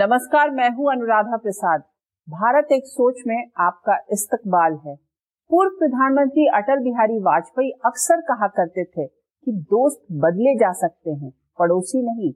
نمسکار، میں ہوں انورادھا پرساد۔ بھارت ایک سوچ میں آپ کا استقبال ہے۔ پورو پردھان منتری اٹل بہاری واجپئی اکثر کہا کرتے تھے کہ دوست بدلے جا سکتے ہیں، پڑوسی نہیں۔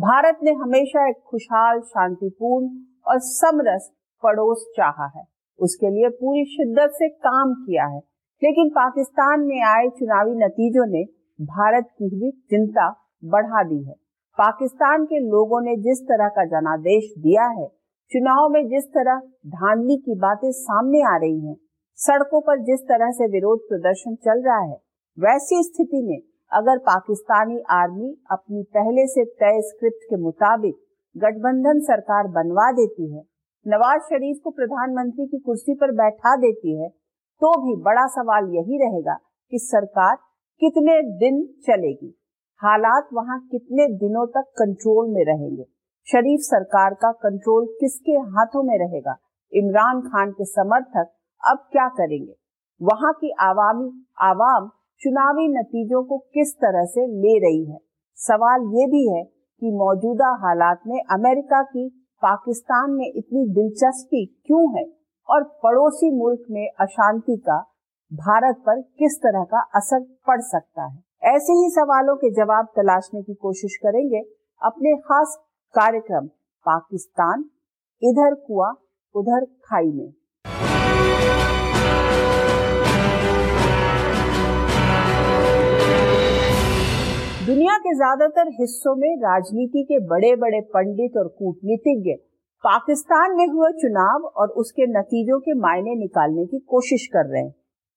بھارت نے ہمیشہ ایک خوشحال شانتی پورن اور سمرس پڑوس چاہا ہے۔ اس کے لیے پوری شدت سے کام کیا ہے۔ لیکن پاکستان میں آئے چناوی نتیجوں نے بھارت کی بھی چنتا بڑھا دی ہے۔ پاکستان کے لوگوں نے جس طرح کا جنادیش دیا ہے، چناؤ میں جس طرح دھاندلی کی باتیں سامنے آ رہی ہیں، سڑکوں پر جس طرح سے ویروت پردرشن چل رہا ہے، ویسی استھتی میں اگر پاکستانی آرمی اپنی پہلے سے طے اسکرپٹ کے مطابق گٹھ بندھن سرکار بنوا دیتی ہے، نواز شریف کو پردھان منتری کی کرسی پر بیٹھا دیتی ہے، تو بھی بڑا سوال یہی رہے گا کہ سرکار کتنے دن چلے گی۔ حالات وہاں کتنے دنوں تک کنٹرول میں رہیں گے؟ شریف سرکار کا کنٹرول کس کے ہاتھوں میں رہے گا؟ عمران خان کے سمرتھک اب کیا کریں گے؟ وہاں کی عوامی عوام چناوی نتیجوں کو کس طرح سے لے رہی ہے؟ سوال یہ بھی ہے کہ موجودہ حالات میں امریکہ کی پاکستان میں اتنی دلچسپی کیوں ہے؟ اور پڑوسی ملک میں اشانتی کا بھارت پر کس طرح کا اثر پڑ سکتا ہے؟ ایسے ہی سوالوں کے جواب تلاشنے کی کوشش کریں گے اپنے خاص کارکرم، پاکستان، ادھر کوا ادھر کھائی میں۔ دنیا کے زیادہ تر حصوں میں راجنیتی کے بڑے بڑے پنڈت اور کوٹنیتج پاکستان میں ہوئے چناؤ اور اس کے نتیجوں کے معنی نکالنے کی کوشش کر رہے ہیں۔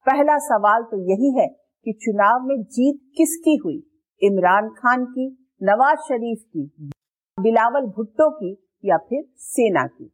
پہلا سوال تو یہی ہے کہ چناؤ میں جیت کس کی ہوئی؟ عمران خان کی، نواز شریف کی، بلاول بھٹو کی یا پھر سینا کی؟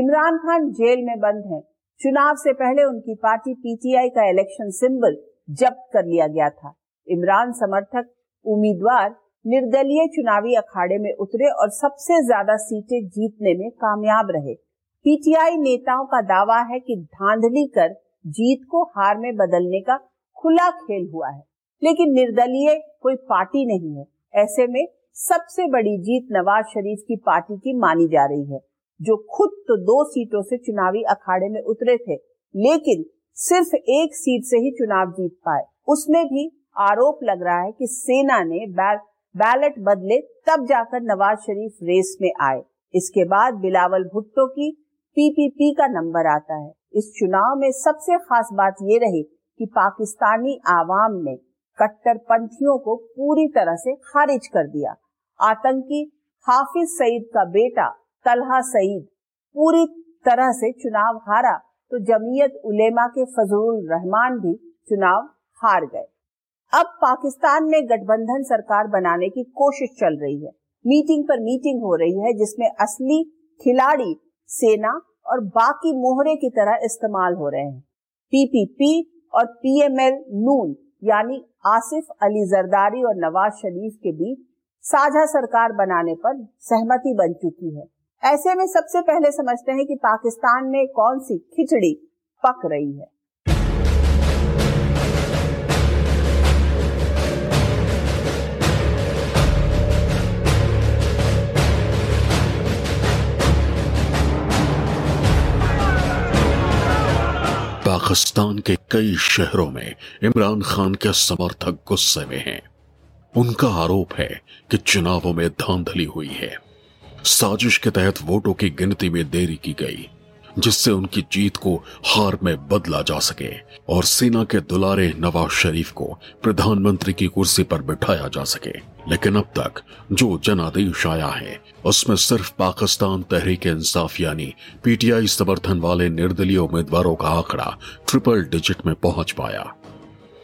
عمران خان جیل میں بند ہیں۔ چناؤ سے پہلے ان کی پارٹی پی ٹی آئی کا الیکشن سمبل جبت کر لیا گیا تھا۔ عمران سمرتھک امیدوار نردلیے چناوی اکھاڑے میں اترے اور سب سے زیادہ سیٹیں جیتنے میں کامیاب رہے۔ پی ٹی آئی نیتاؤں کا دعویٰ ہے کہ دھاندلی کر جیت کو ہار میں بدلنے کا کھلا کھیل ہوا ہے۔ لیکن نردلیے کوئی پارٹی نہیں ہے۔ ایسے میں سب سے بڑی جیت نواز شریف کی پارٹی کی مانی جا رہی ہے، جو خود تو دو سیٹوں سے چناوی اکھاڑے میں اترے تھے، لیکن صرف ایک سیٹ سے ہی چناو جیت پائے۔ اس میں بھی آروپ لگ رہا ہے کہ سینا نے بیلٹ بدلے تب جا کر نواز شریف ریس میں آئے۔ اس کے بعد بلاول بھٹو کی پی پی پی کا نمبر آتا ہے۔ اس چناؤ میں سب سے خاص بات یہ رہی کہ پاکستانی عوام نے کٹر پنتھیوں کو پوری طرح سے خارج کر دیا۔ آتنکی حافظ سعید کا بیٹا طلحہ سعید پوری طرح سے چناؤ ہارا تو جمعیت علماء کے فضل الرحمان بھی چناؤ ہار گئے۔ اب پاکستان میں گٹ بندھن سرکار بنانے کی کوشش چل رہی ہے۔ میٹنگ پر میٹنگ ہو رہی ہے جس میں اصلی کھلاڑی سینا اور باقی موہرے کی طرح استعمال ہو رہے ہیں۔ پی پی پی اور پی ایم ایل نون یعنی آصف علی زرداری اور نواز شریف کے بیچ ساجہ سرکار بنانے پر سہمتی بن چکی ہے۔ ایسے میں سب سے پہلے سمجھتے ہیں کہ پاکستان میں کون سی کھچڑی پک رہی ہے۔ پاکستان کے کئی شہروں میں عمران خان کے سمرتھک غصے میں ہیں۔ ان کا آروپ ہے کہ چناووں میں دھاندلی ہوئی ہے۔ سازش کے تحت ووٹوں کی گنتی میں دیری کی گئی، جس سے ان کی جیت کو ہار میں بدلا جا سکے اور سینہ کے دلارے نواز شریف کو پردھان منتری کی کرسی پر بٹھایا جا سکے۔ لیکن اب تک جو جنادیش آیا ہے اس میں صرف پاکستان تحریک انصاف یعنی پی ٹی آئی سمرتھن والے نردلی امیدواروں کا آکڑا ٹرپل ڈیجٹ میں پہنچ پایا۔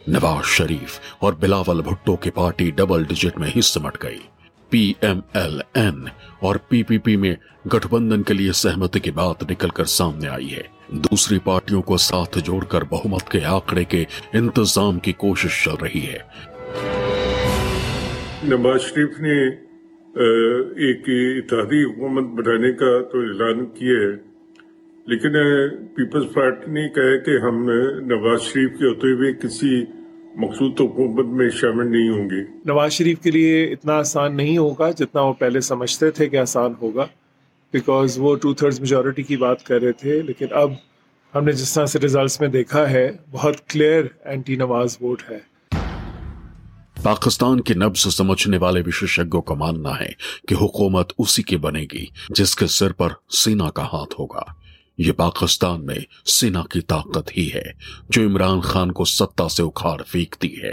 نواز شریف اور بلاول بھٹو کی پارٹی ڈبل ڈیجٹ میں ہی سمٹ گئی۔ پی ایم ایل این اور پی پی پی میں گٹھ بندن کے لیے سہمتی کی بات نکل کر سامنے آئی ہے۔ دوسری پارٹیوں کو ساتھ جوڑ کر بہمت کے آکڑے کے انتظام کی کوشش چل رہی ہے۔ نواز شریف نے ایک اتحادی حکومت بنانے کا تو اعلان کیا ہے۔ لیکن پیپلز پارٹی نے کہا ہے کہ ہم نواز شریف کے ہوتے ہوئے کسی مقصود حکومت میں شامل نہیں ہوں گے۔ نواز شریف کے لیے اتنا آسان نہیں ہوگا جتنا وہ پہلے سمجھتے تھے کہ آسان ہوگا۔ بیکاز وہ ٹو تھرڈز میجورٹی کی بات کر رہے تھے، لیکن اب ہم نے جس طرح سے ریزلٹس میں دیکھا ہے، بہت کلیئر اینٹی نواز ووٹ ہے۔ پاکستان کی نبز سمجھنے والے وشیشجوں کا ماننا ہے کہ حکومت اسی کی بنے گی جس کے سر پر سینا کا ہاتھ ہوگا۔ یہ پاکستان میں سینا کی طاقت ہی ہے جو عمران خان کو ستا سے اکھاڑ پھینکتی ہے۔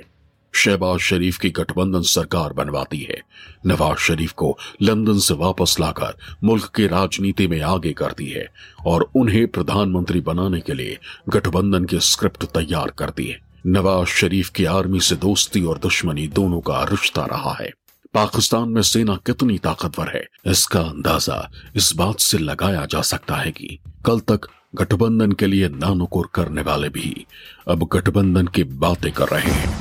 شہباز شریف کی گٹھ بندھن سرکار بنواتی ہے۔ نواز شریف کو لندن سے واپس لا کر ملک کی راجنیتی میں آگے کرتی ہے اور انہیں پردھان منتری بنانے کے لیے گٹھ بندھن کی اسکرپٹ تیار کرتی ہے۔ نواز شریف کی آرمی سے دوستی اور دشمنی دونوں کا رشتہ رہا ہے۔ پاکستان میں سینا کتنی طاقتور ہے اس کا اندازہ اس بات سے لگایا جا سکتا ہے کہ کل تک گٹھ بندھن کے لیے نانکور کرنے والے بھی اب گٹھ بندھن کی باتیں کر رہے ہیں۔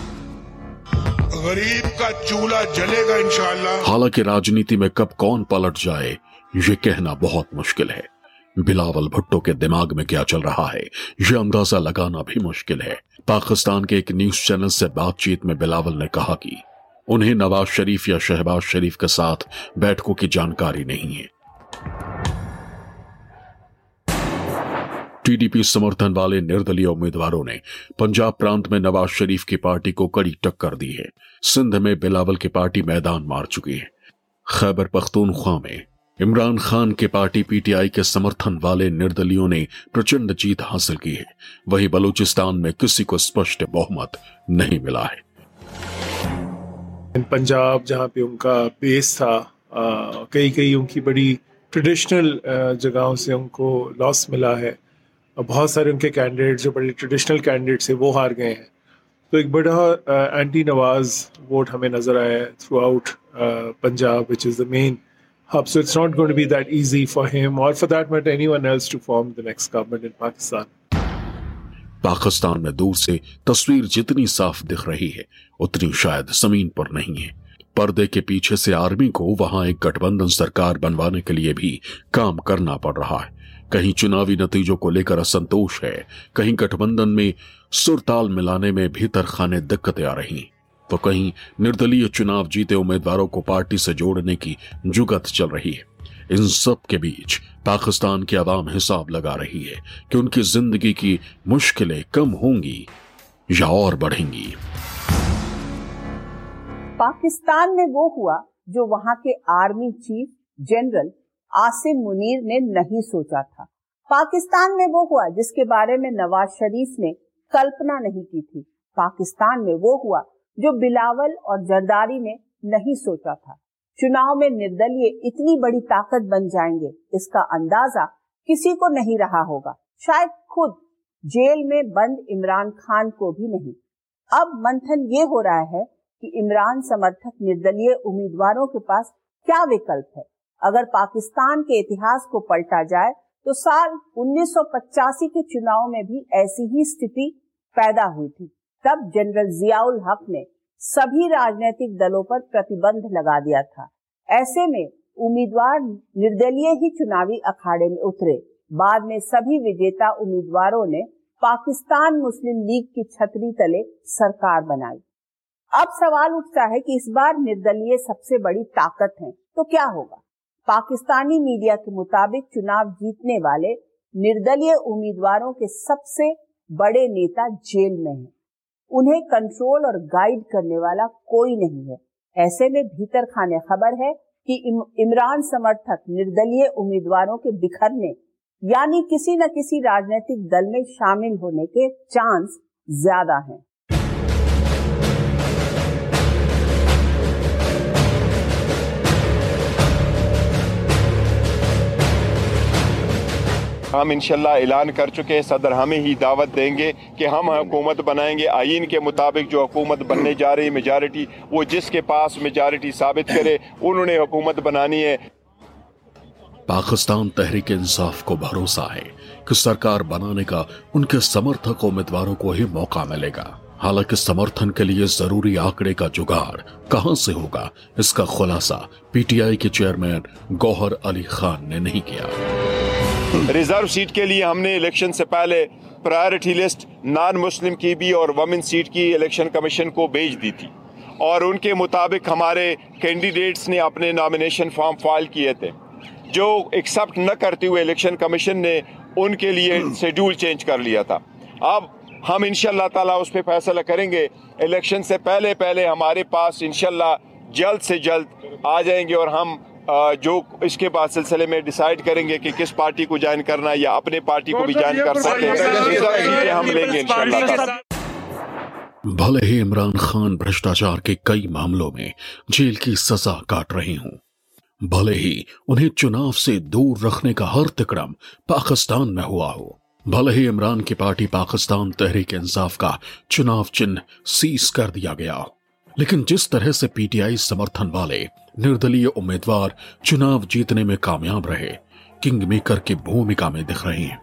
غریب کا چولہا جلے گا انشاءاللہ۔ حالانکہ راجنیتی میں کب کون پلٹ جائے یہ کہنا بہت مشکل ہے۔ بلاول بھٹو کے دماغ میں کیا چل رہا ہے؟ یہ اندازہ لگانا بھی مشکل ہے۔ پاکستان کے ایک نیوز چینل سے بات چیت میں بلاول نے کہا کہ انہیں نواز شریف یا شہباز شریف کے ساتھ بیٹھکوں کی جانکاری نہیں ہے۔ ٹی ڈی پی سمرتھن والے نردلی امیدواروں نے پنجاب پرانت میں نواز شریف کی پارٹی کو کڑی ٹکر دی ہے۔ سندھ میں بلاول کی پارٹی میدان مار چکی ہے۔ خیبر پختونخوا میں عمران خان کے پارٹی پی ٹی آئی کے سمرتھن والے نردلیوں نے پرچنڈ جیت حاصل کی ہے۔ وہی بلوچستان میں کسی کو اسپشٹ بہمت نہیں ملا ہے۔ پنجاب جہاں پہ ان کا بیس تھا کئی کئی ان کی بڑی ٹریڈیشنل جگہوں سے ان کو لاس ملا ہے۔ بہت سارے ان کے کینڈیڈیٹ جو بڑے ٹریڈیشنل کینڈیڈیٹ سے وہ ہار گئے ہیں۔ تو ایک بڑا اینٹی نواز ووٹ ہمیں نظر آیا ہے throughout Punjab which is the main hub so it's not going be that easy for him اور for that matter anyone else to form the next government in Pakistan Pakistan میں دور سے تصویر جتنی صاف دکھ رہی ہے، اتنی شاید زمین پر نہیں ہے۔ پردے کے پیچھے سے آرمی کو وہاں ایک گٹھ بندھن سرکار بنوانے کے لیے بھی کام کرنا پڑ رہا ہے۔ کہیں چناوی نتیجوں کو لے کر اسنتوش ہے، کہیں گٹھ بندھن میں سرتال ملانے میں بھیتر خانے دقتیں آ رہی ہیں۔ تو کہیں نردلی چناؤ جیتے امیدواروں کو پارٹی سے جوڑنے کی جگت چل رہی ہے۔ ان سب کے بیچ پاکستان کی عوام حساب لگا رہی ہے کہ ان کی زندگی کی مشکلیں کم ہوں گی یا اور بڑھیں گی۔ پاکستان میں وہ ہوا جو وہاں کے army chief general Asim Munir نے نہیں سوچا تھا۔ پاکستان میں وہ ہوا جس کے بارے میں نواز شریف نے کلپنا نہیں کی تھی۔ پاکستان میں وہ ہوا جو بلاول اور جرداری نے نہیں سوچا تھا۔ چناؤ میں نردلیے اتنی بڑی طاقت بن جائیں گے، اس کا اندازہ کسی کو نہیں رہا ہوگا۔ شاید خود جیل میں بند عمران خان کو بھی نہیں۔ اب منتھن یہ ہو رہا ہے کہ عمران سمرتھک نردلیے امیدواروں کے پاس کیا وکلپ ہے۔ اگر پاکستان کے اتہاس کو پلٹا جائے تو سال انیس سو پچاسی کے چناؤ میں بھی ایسی ہی استھتی پیدا ہوئی تھی۔ تب جنرل ضیاء الحق نے سبھی راجنیتک دلوں پر پرتیبند لگا دیا تھا۔ ایسے میں امیدوار نردلیے ہی چناوی اکھاڑے میں اترے۔ بعد میں سبھی وجیتا امیدواروں نے پاکستان مسلم لیگ کی چھتری تلے سرکار بنائی۔ اب سوال اٹھتا ہے کہ اس بار نردلیے سب سے بڑی طاقت ہیں تو کیا ہوگا؟ پاکستانی میڈیا کے مطابق چناؤ جیتنے والے نردلیہ امیدواروں کے سب سے بڑے نیتا جیل میں ہیں۔ انہیں کنٹرول اور گائیڈ کرنے والا کوئی نہیں ہے۔ ایسے میں بھیتر خانے خبر ہے کہ عمران سمرتھک نردلیہ امیدواروں کے بکھرنے یعنی کسی نہ کسی راجنیتک دل میں شامل ہونے کے چانس زیادہ ہیں۔ ہم انشاءاللہ اعلان کر چکے ہیں، صدر ہمیں ہی دعوت دیں گے کہ ہم حکومت بنائیں گے۔ آئین کے مطابق جو حکومت بننے جا رہی میجارٹی وہ جس کے پاس میجارٹی ثابت کرے، انہوں نے حکومت بنانی ہے۔ پاکستان تحریک انصاف کو بھروسہ ہے کہ سرکار بنانے کا ان کے سمرتھک امیدواروں کو ہی موقع ملے گا۔ حالانکہ سمرتھن کے لیے ضروری آنکڑے کا جگاڑ کہاں سے ہوگا؟ اس کا خلاصہ پی ٹی آئی کے چیئرمین گوہر علی خان نے نہیں کیا۔ ریزرو سیٹ کے لیے ہم نے الیکشن سے پہلے پرائرٹی لسٹ نان مسلم کی بھی اور ومن سیٹ کی الیکشن کمیشن کو بھیج دی تھی اور ان کے مطابق ہمارے کینڈیڈیٹس نے اپنے نامینیشن فارم فائل کیے تھے جو ایکسپٹ نہ کرتے ہوئے الیکشن کمیشن نے ان کے لیے شیڈول چینج کر لیا تھا۔ اب ہم انشاءاللہ تعالیٰ اس پہ فیصلہ کریں گے۔ الیکشن سے پہلے پہلے ہمارے پاس انشاءاللہ جلد سے جلد آ جائیں گے اور ہم جو اس کے بعد سلسلے میں ڈیسائیڈ کریں گے کہ کس پارٹی کو جوائن کرنا یا اپنے پارٹی کو بھی جوائن کر سکتے ہیں۔ ہم لیں گے انشاءاللہ۔ بھلے ہی عمران خان بھرشٹاچار کے کئی معاملوں میں جیل کی سزا کاٹ رہی ہوں۔ بھلے ہی انہیں چناو سے دور رکھنے کا ہر تکڑم پاکستان میں ہوا ہو۔ بھلے ہی عمران کی پارٹی پاکستان تحریک انصاف کا چناو چن سیز کر دیا گیا۔ لیکن جس طرح سے پی ٹی آئی سمرتھن والے نردلی امیدوار چناو جیتنے میں کامیاب رہے، کنگ میکر کی بھومکا میں دکھ رہے ہیں۔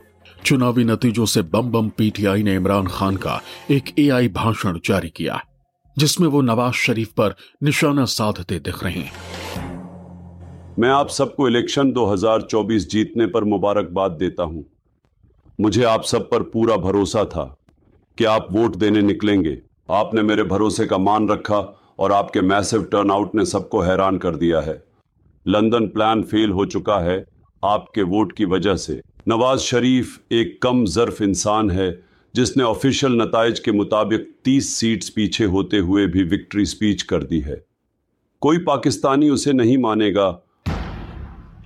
چناوی نتیجوں سے بم بم پی ٹی آئی نے عمران خان کا ایک اے آئی بھاشن جاری کیا، جس میں وہ نواز شریف پر نشانہ سادھتے دکھ رہے ہیں۔ میں آپ سب کو الیکشن دو ہزار چوبیس جیتنے پر مبارکباد دیتا ہوں۔ مجھے آپ سب پر پورا بھروسہ تھا کہ آپ ووٹ دینے نکلیں گے۔ آپ نے میرے بھروسے کا مان رکھا اور آپ کے میسو ٹرن آؤٹ نے سب کو حیران کر دیا ہے۔ لندن پلان فیل ہو چکا ہے آپ کے ووٹ کی وجہ سے۔ نواز شریف ایک کم ظرف انسان ہے جس نے آفیشل نتائج کے مطابق تیس سیٹس پیچھے ہوتے ہوئے بھی وکٹری سپیچ کر دی ہے۔ کوئی پاکستانی اسے نہیں مانے گا۔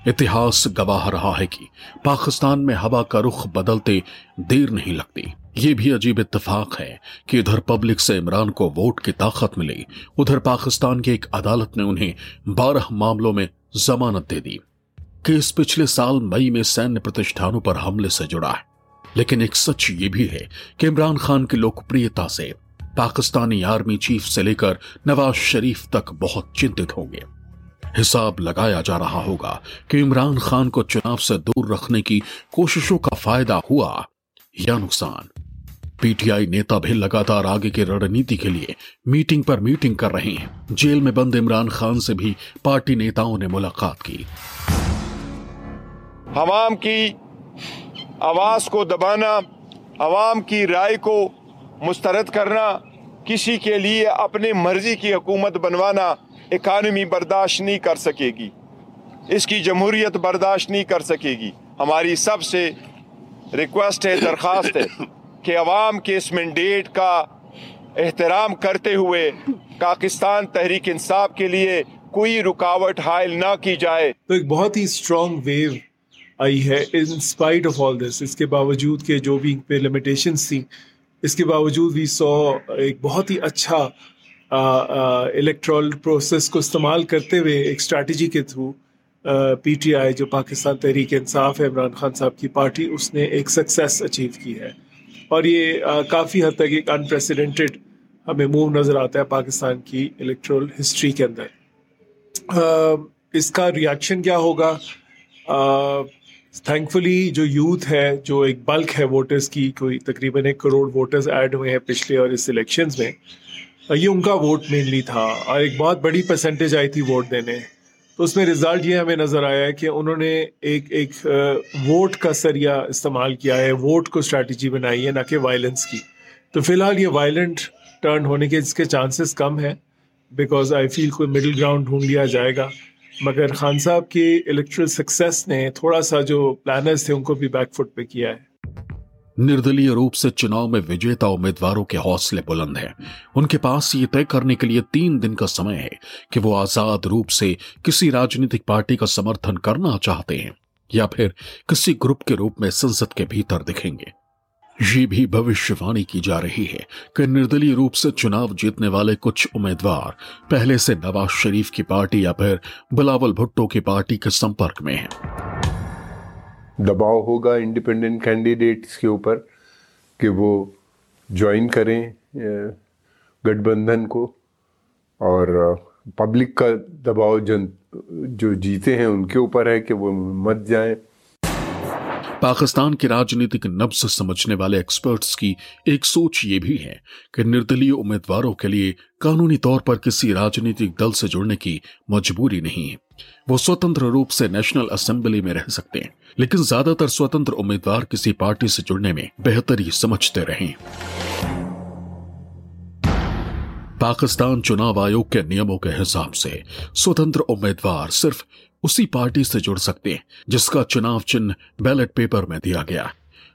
اتہاس گواہ رہا ہے کہ پاکستان میں ہوا کا رخ بدلتے دیر نہیں لگتی۔ یہ بھی عجیب اتفاق ہے کہ ادھر پبلک سے عمران کو ووٹ کی طاقت ملی، ادھر پاکستان کی ایک عدالت نے انہیں بارہ معاملوں میں ضمانت دے دی کیس پچھلے سال مئی میں سینیہ پرتشٹھانوں پر حملے سے جڑا ہے۔ لیکن ایک سچ یہ بھی ہے کہ عمران خان کی لوکپریتا سے پاکستانی آرمی چیف سے لے کر نواز شریف تک بہت چنتت ہوں گے۔ حساب لگایا جا رہا ہوگا کہ عمران خان کو چناو سے دور رکھنے کی کوششوں کا فائدہ ہوا یا نقصان۔ پی ٹی آئی نیتا بھی لگاتار آگے کے رڑنیتی کے لیے میٹنگ پر میٹنگ کر رہے ہیں۔ جیل میں بند عمران خان سے بھی پارٹی نیتاؤں نے ملاقات کی۔ عوام کی آواز کو دبانا، عوام کی رائے کو مسترد کرنا، کسی کے لیے اپنے مرضی کی حکومت بنوانا اکانومی برداشت نہیں کر سکے گی۔ اس کی جمہوریت برداشت نہیں کر سکے گی۔ ہماری سب سے ریکویسٹ ہے، درخواست ہے۔ کہ عوام کے اس مینڈیٹ کا احترام کرتے ہوئے پاکستان تحریک انصاف کے لیے کوئی رکاوٹ حائل نہ کی جائے۔ تو ایک بہت ہی اسٹرانگ ویو آئی ہے ان آف آل دس اس کے باوجود کے جو بھی پہ لمیٹیشنس تھیں، اس کے باوجود بھی سو ایک بہت ہی اچھا الیکٹرال پروسیس کو استعمال کرتے ہوئے ایک اسٹریٹجی کے تھرو پی ٹی آئی جو پاکستان تحریک انصاف ہے، عمران خان صاحب کی پارٹی، اس نے ایک سکسیس اچیو کی ہے۔ اور یہ کافی حد تک ایک انپریسیڈنٹڈ ہمیں موو نظر آتا ہے پاکستان کی الیکٹرل ہسٹری کے اندر۔ اس کا ریئیکشن کیا ہوگا؟ تھینکفلی جو یوتھ ہے، جو ایک بلک ہے ووٹرس کی، کوئی تقریباً ایک کروڑ ووٹرز ایڈ ہوئے ہیں پچھلے اور اس الیکشنز میں، یہ ان کا ووٹ مینلی تھا۔ اور ایک بہت بڑی پرسنٹیج آئی تھی ووٹ دینے۔ اس میں رزلٹ یہ ہمیں نظر آیا ہے کہ انہوں نے ایک ایک ووٹ کا ذریعہ استعمال کیا ہے، ووٹ کو اسٹریٹجی بنائی ہے، نہ کہ وائلنس کی۔ تو فی الحال یہ وائلنٹ ٹرن ہونے کے اس کے چانسز کم ہیں بیکاز آئی فیل کوئی مڈل گراؤنڈ ڈھونڈ لیا جائے گا۔ مگر خان صاحب کی الیکٹرل سکسیس نے تھوڑا سا جو پلانرز تھے ان کو بھی بیک فٹ پہ کیا ہے۔ نردلی روپ سے چناؤ میں وجیتا امیدواروں کے حوصلے بلند ہیں۔ ان کے پاس یہ طے کرنے کے لیے تین دن کا سمے ہے کہ وہ آزاد روپ سے کسی راجنیتک پارٹی کا سمرتھن کرنا چاہتے ہیں یا پھر کسی گروپ کے روپ میں سنسد کے بھیتر دکھیں گے۔ یہ بھی بھوشیوانی کی جا رہی ہے کہ نردلی روپ سے چناؤ جیتنے والے کچھ امیدوار پہلے سے نواز شریف کی پارٹی یا پھر بلاول بھٹو کی پارٹی کے سمپرک میں ہیں۔ دباؤ ہوگا انڈیپینڈنٹ کینڈیڈیٹس کے اوپر کہ وہ جوائن کریں گٹھ بندھن کو اور پبلک کا دباؤ جن، جو جیتے ہیں ان کے اوپر ہے کہ وہ مت جائیں۔ پاکستان کی راجنیتک نبز سمجھنے والے ایکسپرٹس کی ایک سوچ یہ بھی ہے کہ نردلی امیدواروں کے لیے قانونی طور پر کسی راجنیتک دل سے جڑنے کی مجبوری نہیں ہے۔ وہ سوتنتر روپ سے نیشنل اسمبلی میں رہ سکتے ہیں، لیکن زیادہ تر سوتنتر امیدوار کسی پارٹی سے جڑنے میں بہتری سمجھتے رہیں۔ پاکستان چناؤ آیوگ کے نیموں کے حساب سے سوتنتر امیدوار صرف اسی پارٹی سے جڑ سکتے ہیں، جس کا چناؤ چن بیلٹ پیپر میں دیا گیا۔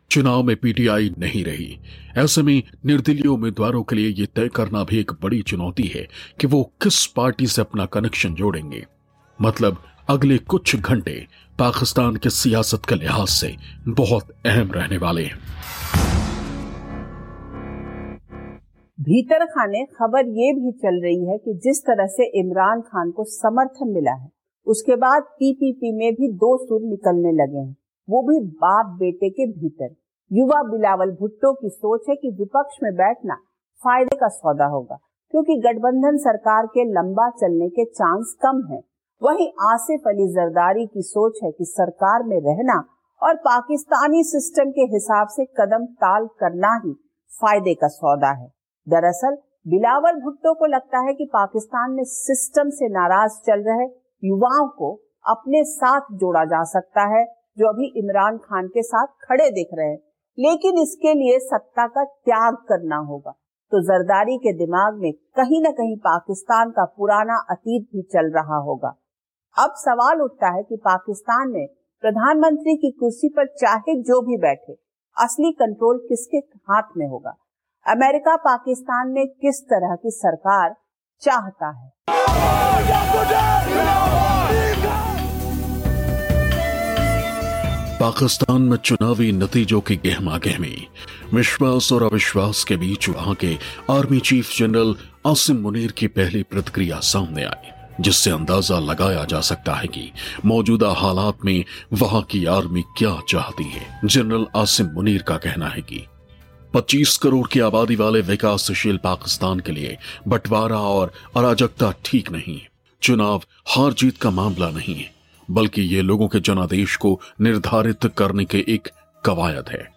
چناؤ میں پی ٹی آئی نہیں رہی۔ ایسے میں نردلی امیدواروں کے لیے یہ طے کرنا بھی ایک بڑی چنوتی ہے کہ وہ کس پارٹی سے اپنا کنیکشن جوڑیں گے۔ مطلب اگلے کچھ گھنٹے پاکستان کے سیاست کے لحاظ سے بہت اہم رہنے والے ہیں۔ بھیتر خانے، خبر یہ بھی چل رہی ہے کہ جس طرح سے عمران خان کو سمرتھن ملا ہے، اس کے بعد پی پی پی میں بھی دو سور نکلنے لگے ہیں۔ وہ بھی باپ بیٹے کے بھیتر۔ یوہ بلاول بھٹو کی سوچ ہے کہ وپکش میں بیٹھنا فائدے کا سودا ہوگا، کیونکہ گٹبندھن سرکار کے لمبا چلنے کے چانس کم ہیں۔ وہی آصف علی زرداری کی سوچ ہے کہ سرکار میں رہنا اور پاکستانی سسٹم کے حساب سے قدم تال کرنا ہی فائدے کا سودا ہے۔ دراصل، بلاول بھٹو کو لگتا ہے کہ پاکستان میں سسٹم سے ناراض چل رہے یواؤں کو اپنے ساتھ جوڑا جا سکتا ہے جو ابھی عمران خان کے ساتھ کھڑے دکھ رہے ہیں۔ لیکن اس کے لیے ستا کا تیاگ کرنا ہوگا۔ تو زرداری کے دماغ میں کہیں نہ کہیں پاکستان کا پرانا اتیت بھی چل رہا ہوگا۔ اب سوال اٹھتا ہے کہ پاکستان میں پردھان منتری کی کرسی پر چاہے جو بھی بیٹھے، اصلی کنٹرول کس کے ہاتھ میں ہوگا؟ امریکہ پاکستان میں کس طرح کی سرکار چاہتا ہے؟ پاکستان میں چناوی نتیجوں کی گہما گہمی وشواس اور اوشواس کے بیچ وہاں کے army chief general Asim Munir کی پہلی پرتکریا سامنے آئی۔ جس سے اندازہ لگایا جا سکتا ہے کہ موجودہ حالات میں وہاں کی آرمی کیا چاہتی ہے۔ جنرل آسم منیر کا کہنا ہے کہ پچیس کروڑ کی آبادی والے وکاس شیل پاکستان کے لیے بٹوارا اور اراجکتا ٹھیک نہیں چناؤ، ہار جیت کا معاملہ نہیں ہے، بلکہ یہ لوگوں کے جنادیش کو نردھارت کرنے کے ایک قواعد ہے۔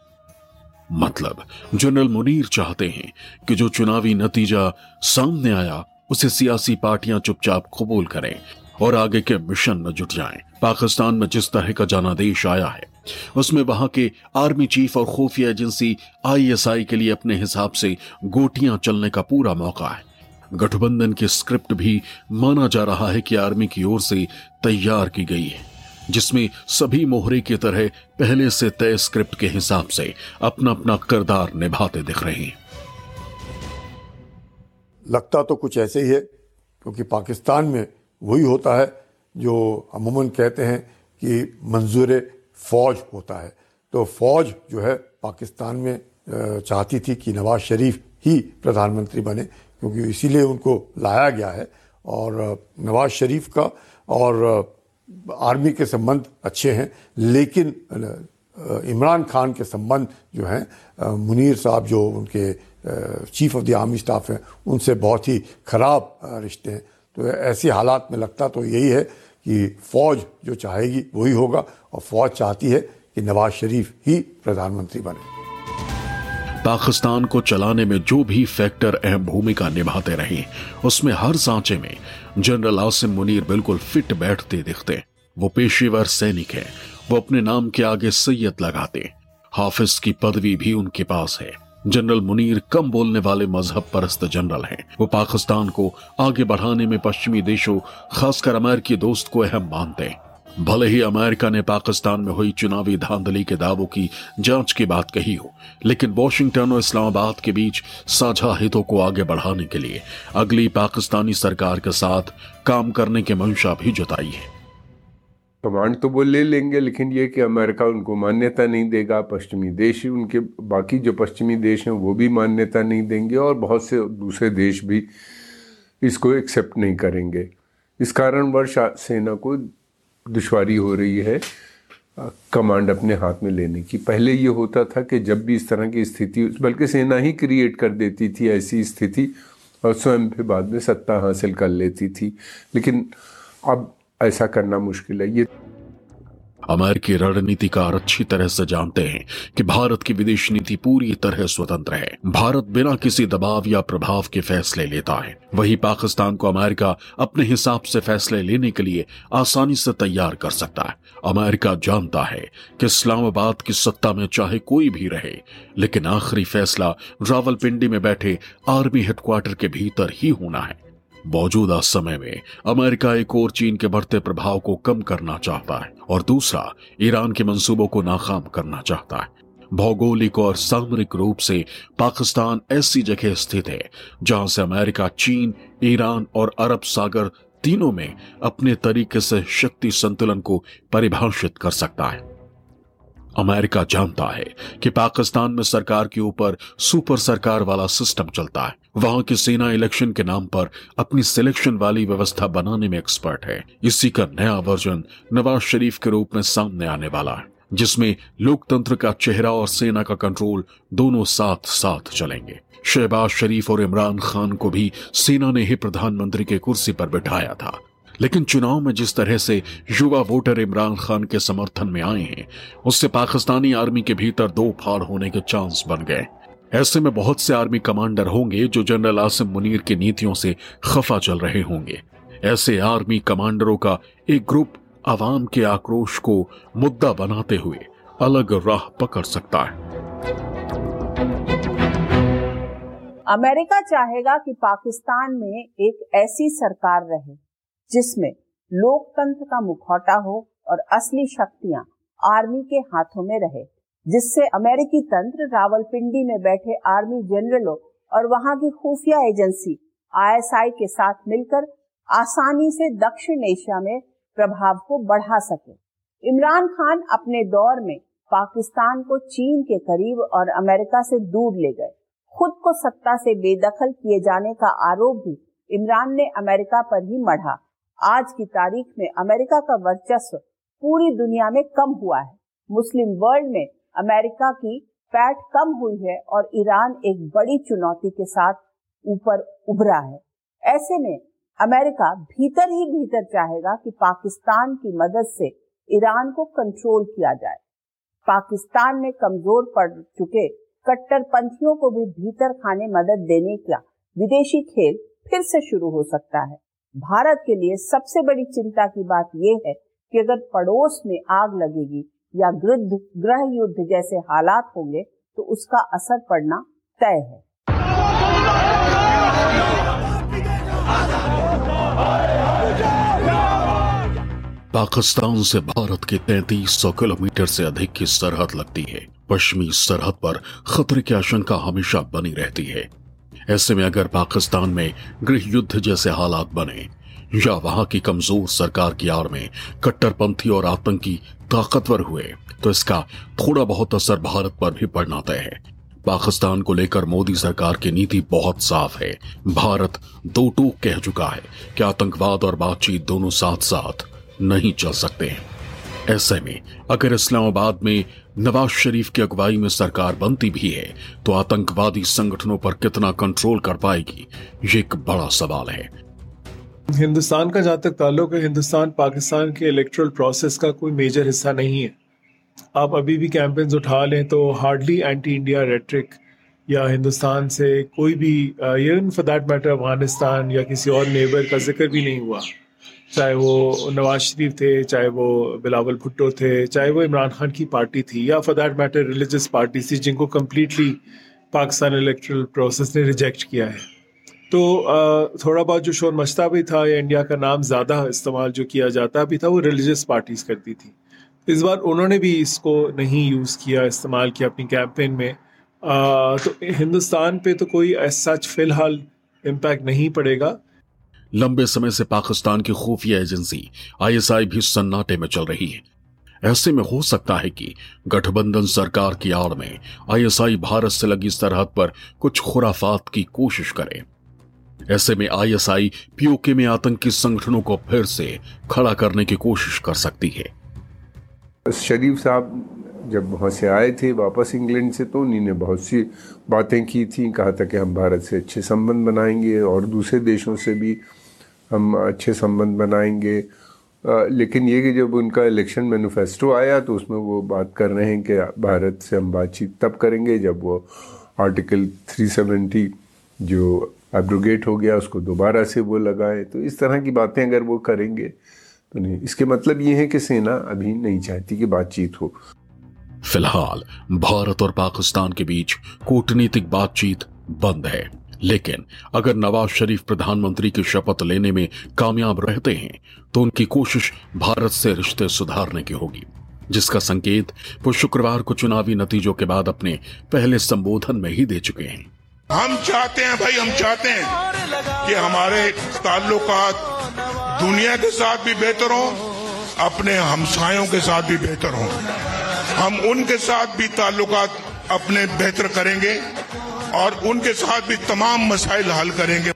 مطلب جنرل منیر چاہتے ہیں کہ جو چناوی نتیجہ سامنے آیا اسے سیاسی پارٹیاں چپ چاپ قبول کریں اور آگے کے مشن میں جٹ جائیں۔ پاکستان میں جس طرح کا جنادیش آیا ہے، اس میں وہاں کے آرمی چیف اور خوفی ایجنسی آئی ایس آئی کے لیے اپنے حساب سے گوٹیاں چلنے کا پورا موقع ہے۔ گٹھ بندن کی اسکرپٹ بھی مانا جا رہا ہے کہ آرمی کی اور سے تیار کی گئی ہے، جس میں سبھی مہرے کی طرح پہلے سے طے اسکرپٹ کے حساب سے اپنا اپنا کردار نبھاتے دکھ رہے ہیں۔ لگتا تو کچھ ایسے ہی ہے، کیونکہ پاکستان میں وہی ہوتا ہے جو عموماً کہتے ہیں کہ منظور فوج ہوتا ہے۔ تو فوج جو ہے پاکستان میں چاہتی تھی کہ نواز شریف ہی پردھان منتری بنے، کیونکہ اسی لیے ان کو لایا گیا ہے۔ اور نواز شریف کا اور آرمی کے سمبند اچھے ہیں، لیکن عمران خان کے سمبند جو ہیں منیر صاحب جو ان کے chief of the army staff ہیں، ان سے بہت ہی خراب رشتے ہیں۔ تو ایسی حالات میں لگتا تو یہی ہے کہ فوج جو چاہے گی وہی ہوگا اور فوج چاہتی ہے کہ نواز شریف ہی پردھان منتری بنے۔ پاکستان کو چلانے میں جو بھی فیکٹر اہم بھومکا نبھاتے رہے اس میں ہر سانچے میں جنرل آسم منیر بالکل فٹ بیٹھتے دکھتے وہ پیشے ور سینک ہیں، وہ اپنے نام کے آگے سید لگاتے حافظ کی پدوی بھی ان کے پاس ہے۔ جنرل منیر کم بولنے والے مذہب پرست جنرل ہیں۔ وہ پاکستان کو آگے بڑھانے میں پشمی دیشوں، خاص کر امریکی دوست کو اہم مانتے ہیں۔ بھلے ہی امریکہ نے پاکستان میں ہوئی چناوی دھاندلی کے دعووں کی جانچ کی بات کہی ہو، لیکن واشنگٹن اور اسلام آباد کے بیچ ساجھا ہتوں کو آگے بڑھانے کے لیے اگلی پاکستانی سرکار کے ساتھ کام کرنے کے منشا بھی جتائی ہے۔ کمانڈ تو وہ لے لیں گے، لیکن یہ کہ امریکہ ان کو مانیتا نہیں دے گا، پشچمی دیش ان کے باقی جو پشچمی دیش ہیں وہ بھی مانیتا نہیں دیں گے اور بہت سے دوسرے دیش بھی اس کو ایکسیپٹ نہیں کریں گے۔ اس کارن ورش سینا کو دشواری ہو رہی ہے کمانڈ اپنے ہاتھ میں لینے کی۔ پہلے یہ ہوتا تھا کہ جب بھی اس طرح کی استھتی، بلکہ سینا ہی کریٹ کر دیتی تھی ایسی استھتی اور سوئم پھر بعد میں ستا حاصل کر لیتی تھی۔ لیکن اب ایسا کرنا مشکل ہے۔ یہ امریکی کی رڑنیتی کار اچھی طرح سے جانتے ہیں کہ بھارت کی ودیش نیتی پوری طرح سوتنتر ہے۔ بھارت بنا کسی دباو یا پربھاو کے فیصلے لیتا ہے۔ وہی پاکستان کو امریکہ اپنے حساب سے فیصلے لینے کے لیے آسانی سے تیار کر سکتا ہے۔ امریکہ جانتا ہے کہ اسلام آباد کی سطح میں چاہے کوئی بھی رہے، لیکن آخری فیصلہ راول پنڈی میں بیٹھے آرمی ہیڈ کوارٹر کے بھیتر ہی ہونا ہے۔ موجودہ سمے میں امریکہ ایک اور چین کے بڑھتے پربھاؤ کو کم کرنا چاہتا ہے اور دوسرا ایران کے منصوبوں کو ناکام کرنا چاہتا ہے۔ بھوگولک اور سامرک روپ سے پاکستان ایسی جگہ استھت ہے جہاں سے امریکہ، چین، ایران اور عرب ساگر تینوں میں اپنے طریقے سے شکتی سنتلن کو پریبھاشت کر سکتا ہے۔ امریکہ جانتا ہے کہ پاکستان میں سرکار کے اوپر سپر سرکار والا سسٹم چلتا ہے۔ وہاں کی سینا الیکشن کے نام پر اپنی سلیکشن والی ویوستھا بنانے میں ایکسپرٹ ہے۔ اسی کا نیا ورژن نواز شریف کے روپ میں سامنے آنے والا ہے، جس میں لوکتنتر کا چہرہ اور سینا کا کنٹرول دونوں ساتھ ساتھ چلیں گے۔ شہباز شریف اور عمران خان کو بھی سینا نے ہی پردھان منتری کے کرسی پر بٹھایا تھا۔ لیکن چناؤ میں جس طرح سے یووا ووٹر عمران خان کے سمرتھن میں آئے ہیں، اس سے پاکستانی آرمی کے بھیتر دو پھاڑ ہونے کے چانس بن گئے۔ ایسے میں بہت سے آرمی کمانڈر ہوں گے جو جنرل آسم منیر کی نیتیوں سے خفا چل رہے ہوں گے۔ ایسے آرمی کمانڈروں کا ایک گروپ عوام کے آکروش کو مدہ بناتے ہوئے الگ راہ پکڑ سکتا ہے۔ امریکہ چاہے گا کہ پاکستان میں ایک ایسی سرکار رہے جس میں لوگ تنت کا مکھوٹا ہو اور اصلی شکتیاں آرمی کے ہاتھوں میں رہے۔ جس سے امریکی تنتر راول پنڈی میں بیٹھے آرمی جنرلوں اور وہاں کی خفیہ ایجنسی آئی ایس آئی کے ساتھ مل کر آسانی سے دکشن ایشیا میں پربھاؤ کو بڑھا سکے۔ عمران خان اپنے دور میں پاکستان کو چین کے قریب اور امریکہ سے دور لے گئے۔ خود کو ستا سے بے دخل کیے جانے کا آروپ بھی عمران نے امریکہ پر ہی مڑھا۔ آج کی تاریخ میں امریکہ کا ورچسو پوری دنیا میں کم ہوا ہے۔ مسلم ورلڈ میں امریکہ کی فیٹ کم ہوئی ہے اور ایران ایک بڑی چنوتی کے ساتھ اوپر ابھرا ہے۔ ایسے میں امریکہ بھیتر ہی بھیتر چاہے گا کہ پاکستان کی مدد سے ایران کو کنٹرول کیا جائے۔ پاکستان میں کمزور پڑ چکے کٹر پنتھیوں کو بھی بھیتر کھانے مدد دینے کا ودیشی کھیل پھر سے شروع ہو سکتا ہے۔ بھارت کے لیے سب سے بڑی چنتا کی بات یہ ہے کہ اگر پڑوس میں آگ لگے گی یا گرد گرہ یدھ جیسے حالات ہوں گے، تو اس کا اثر پڑنا طے ہے۔ پاکستان سے بھارت کی تینتیس سو کلومیٹر سے ادھک کی سرحد لگتی ہے۔ پشمی سرحد پر خطرے کی آشنکا ہمیشہ بنی رہتی ہے۔ ایسے میں اگر پاکستان میں گرہ یدھ جیسے حالات بنے یا وہاں کی کمزور سرکار کی آڑ میں کٹر پنتھی اور آتنکی طاقتور ہوئے، تو اس کا تھوڑا بہت اثر بھارت پر بھی پڑنا طے ہے۔ پاکستان کو لے کر مودی سرکار کی نیتی بہت صاف ہے۔ بھارت دو ٹوک کہہ چکا ہے کہ آتنکواد اور بات چیت دونوں ساتھ ساتھ نہیں چل سکتے ہیں۔ ایسے میں اگر اسلام آباد میں نواز شریف کی اگوائی میں سرکار بنتی بھی ہے، تو آتنکوادی سنگٹھنوں پر کتنا کنٹرول کر پائے گی، یہ ایک بڑا سوال ہے۔ ہندوستان کا جہاں تک تعلق ہے، ہندوستان، پاکستان کے الیکٹرل پروسیس کا کوئی میجر حصہ نہیں ہے۔ آپ ابھی بھی کیمپینز اٹھا لیں تو ہارڈلی اینٹی انڈیا ریٹرک یا ہندوستان سے کوئی بھی even for that matter Afghanistan یا کسی اور نیبر کا ذکر بھی نہیں ہوا۔ چاہے وہ نواز شریف تھے، چاہے وہ بلاول بھٹو تھے، چاہے وہ عمران خان کی پارٹی تھی یا for that matter religious parties تھی، جن کو کمپلیٹلی پاکستان الیکٹرل پروسیس نے ریجیکٹ کیا ہے۔ تو تھوڑا بہت جو شور مچتا بھی تھا یا انڈیا کا نام زیادہ استعمال جو کیا جاتا بھی تھا وہ ریلیجس پارٹیز کرتی تھی۔ اس بار انہوں نے بھی اس کو نہیں یوز کیا، استعمال کیا اپنی کیمپین میں۔ تو ہندوستان پہ تو کوئی سچ فی الحال امپیکٹ نہیں پڑے گا۔ لمبے سمے سے پاکستان کی خفیہ ایجنسی آئی ایس آئی بھی سناٹے میں چل رہی ہے۔ ایسے میں ہو سکتا ہے کہ گٹھ بندھن سرکار کی آڑ میں آئی ایس آئی بھارت سے لگی سرحد پر کچھ خرافات کی کوشش کرے۔ ایسے میں آئی ایس آئی پی او کے میں آتنکی سنگھنوں کو پھر سے کھڑا کرنے کی کوشش کر سکتی ہے۔ شریف صاحب جب وہاں سے آئے تھے واپس انگلینڈ سے تو انہیں بہت سی باتیں کی تھیں، کہا تھا کہ ہم بھارت سے اچھے سمبند بنائیں گے اور دوسرے دیشوں سے بھی ہم اچھے سمبند بنائیں گے۔ لیکن یہ کہ جب ان کا الیکشن مینوفیسٹو آیا تو اس میں وہ بات کر رہے ہیں کہ بھارت سے ہم بات چیت تب کریں گے جب وہ آرٹیکل 370 جو ایبروگیٹ ہو گیا، اس کو دوبارہ سے وہ لگائے تو اس طرح کی باتیں اگر وہ کریں گے تو نہیں، اس کے مطلب یہ ہے کہ سینا ابھی نہیں چاہتی کہ بات چیت ہو۔ فی الحال، بھارت اور پاکستان کے بیچ کوٹنیتک بات چیت بند ہے۔ لیکن اگر نواز شریف پردھان منتری کی شپت لینے میں کامیاب رہتے ہیں، تو ان کی کوشش بھارت سے رشتے سدھارنے کی ہوگی۔ جس کا سنکیت وہ شکروار کو چناوی نتیجوں کے بعد اپنے پہلے سمبودھن میں ہی دے چکے ہیں۔ ہم چاہتے ہیں بھائی، ہم چاہتے ہیں کہ ہمارے تعلقات دنیا کے ساتھ بھی بہتر ہوں، اپنے ہمسایوں کے ساتھ بھی بہتر ہوں۔ ہم ان کے ساتھ بھی تعلقات اپنے بہتر کریں گے اور ان کے ساتھ بھی تمام مسائل حل کریں گے۔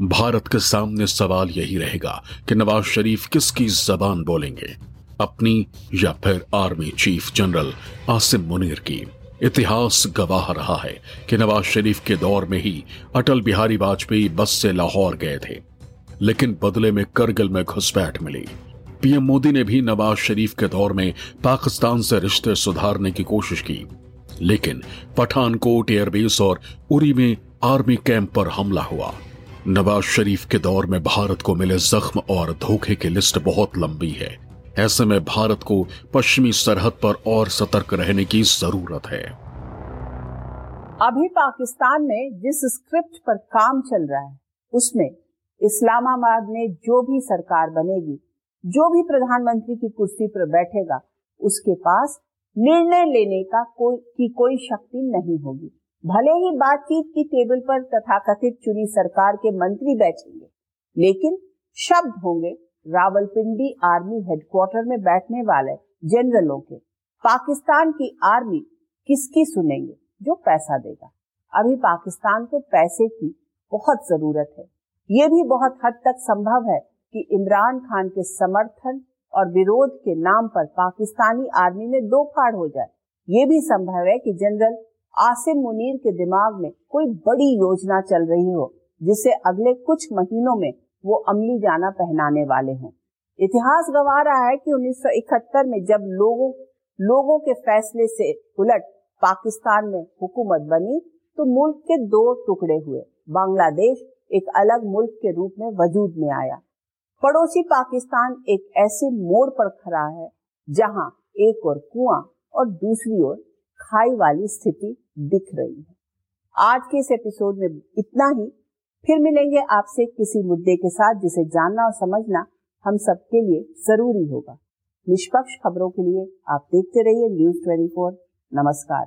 بھارت کے سامنے سوال یہی رہے گا کہ نواز شریف کس کی زبان بولیں گے؟ اپنی یا پھر army chief general Asim Munir کی؟ اتہاس گواہ رہا ہے کہ نواز شریف کے دور میں ہی اٹل بہاری واجپئی بس سے لاہور گئے تھے۔ لیکن بدلے میں کرگل میں گھسپیٹ ملی۔ پی ایم مودی نے بھی نواز شریف کے دور میں پاکستان سے رشتے سدھارنے کی کوشش کی۔ لیکن پٹھان کوٹ ایئر بیس اور اری میں آرمی کیمپ پر حملہ ہوا۔ نواز شریف کے دور میں بھارت کو ملے زخم اور دھوکے کی لسٹ بہت لمبی ہے۔ ایسے میں بھارت کو پشچمی سرحد پر اور سترک رہنے کی ضرورت ہے۔ ابھی پاکستان میں جس اسکرپٹ پر کام چل رہا ہے، اس میں اسلام آباد میں جو بھی سرکار بنے گی، جو بھی پردھان منتری کی کرسی پر بیٹھے گا، اس کے پاس نرنے لینے کا کوئی، کی کوئی شکتی نہیں ہوگی۔ بھلے ہی بات چیت کی ٹیبل پر تتھا کتھت چنی سرکار کے منتری بیٹھیں گے، لیکن شبد ہوں گے Rawalpindi army headquarter میں بیٹھنے والے جنرلوں کے۔ پاکستان کی آرمی کس کی سنیں گے؟ جو پیسہ دے گا۔ ابھی پاکستان کو پیسے کی بہت ضرورت ہے۔ یہ بھی بہت حد تک سمبھو ہے کہ عمران خان کے سمرتھن اور وروج کے نام پر پاکستانی آرمی میں دو پھاڑ ہو جائے۔ یہ بھی سمبھو ہے کہ جنرل آصم منیر کے دماغ میں کوئی بڑی یوجنا چل رہی ہو، جسے اگلے کچھ مہینوں میں وہ عملی جانا پہنانے والے ہوں۔ اتہاس گوا رہا ہے کہ انیس سو اکہتر میں جب لوگوں لوگوں کے فیصلے سے الٹ پاکستان میں حکومت بنی تو ملک کے دو ٹکڑے ہوئے۔ بنگلہ دیش ایک الگ ملک کے روپ میں وجود میں آیا۔ پڑوسی پاکستان ایک ایسے موڑ پر کھڑا ہے جہاں ایک اور کنواں اور دوسری اور کھائی والی استھتی دکھ رہی ہے۔ آج کے اس ایپیسوڈ میں اتنا ہی۔ پھر ملیں گے آپ سے کسی مدعے کے ساتھ جسے جاننا اور سمجھنا ہم سب کے لیے ضروری ہوگا۔ نشپکش خبروں کے لیے آپ دیکھتے رہیے نیوز ٹوینٹی فور۔ نمسکار۔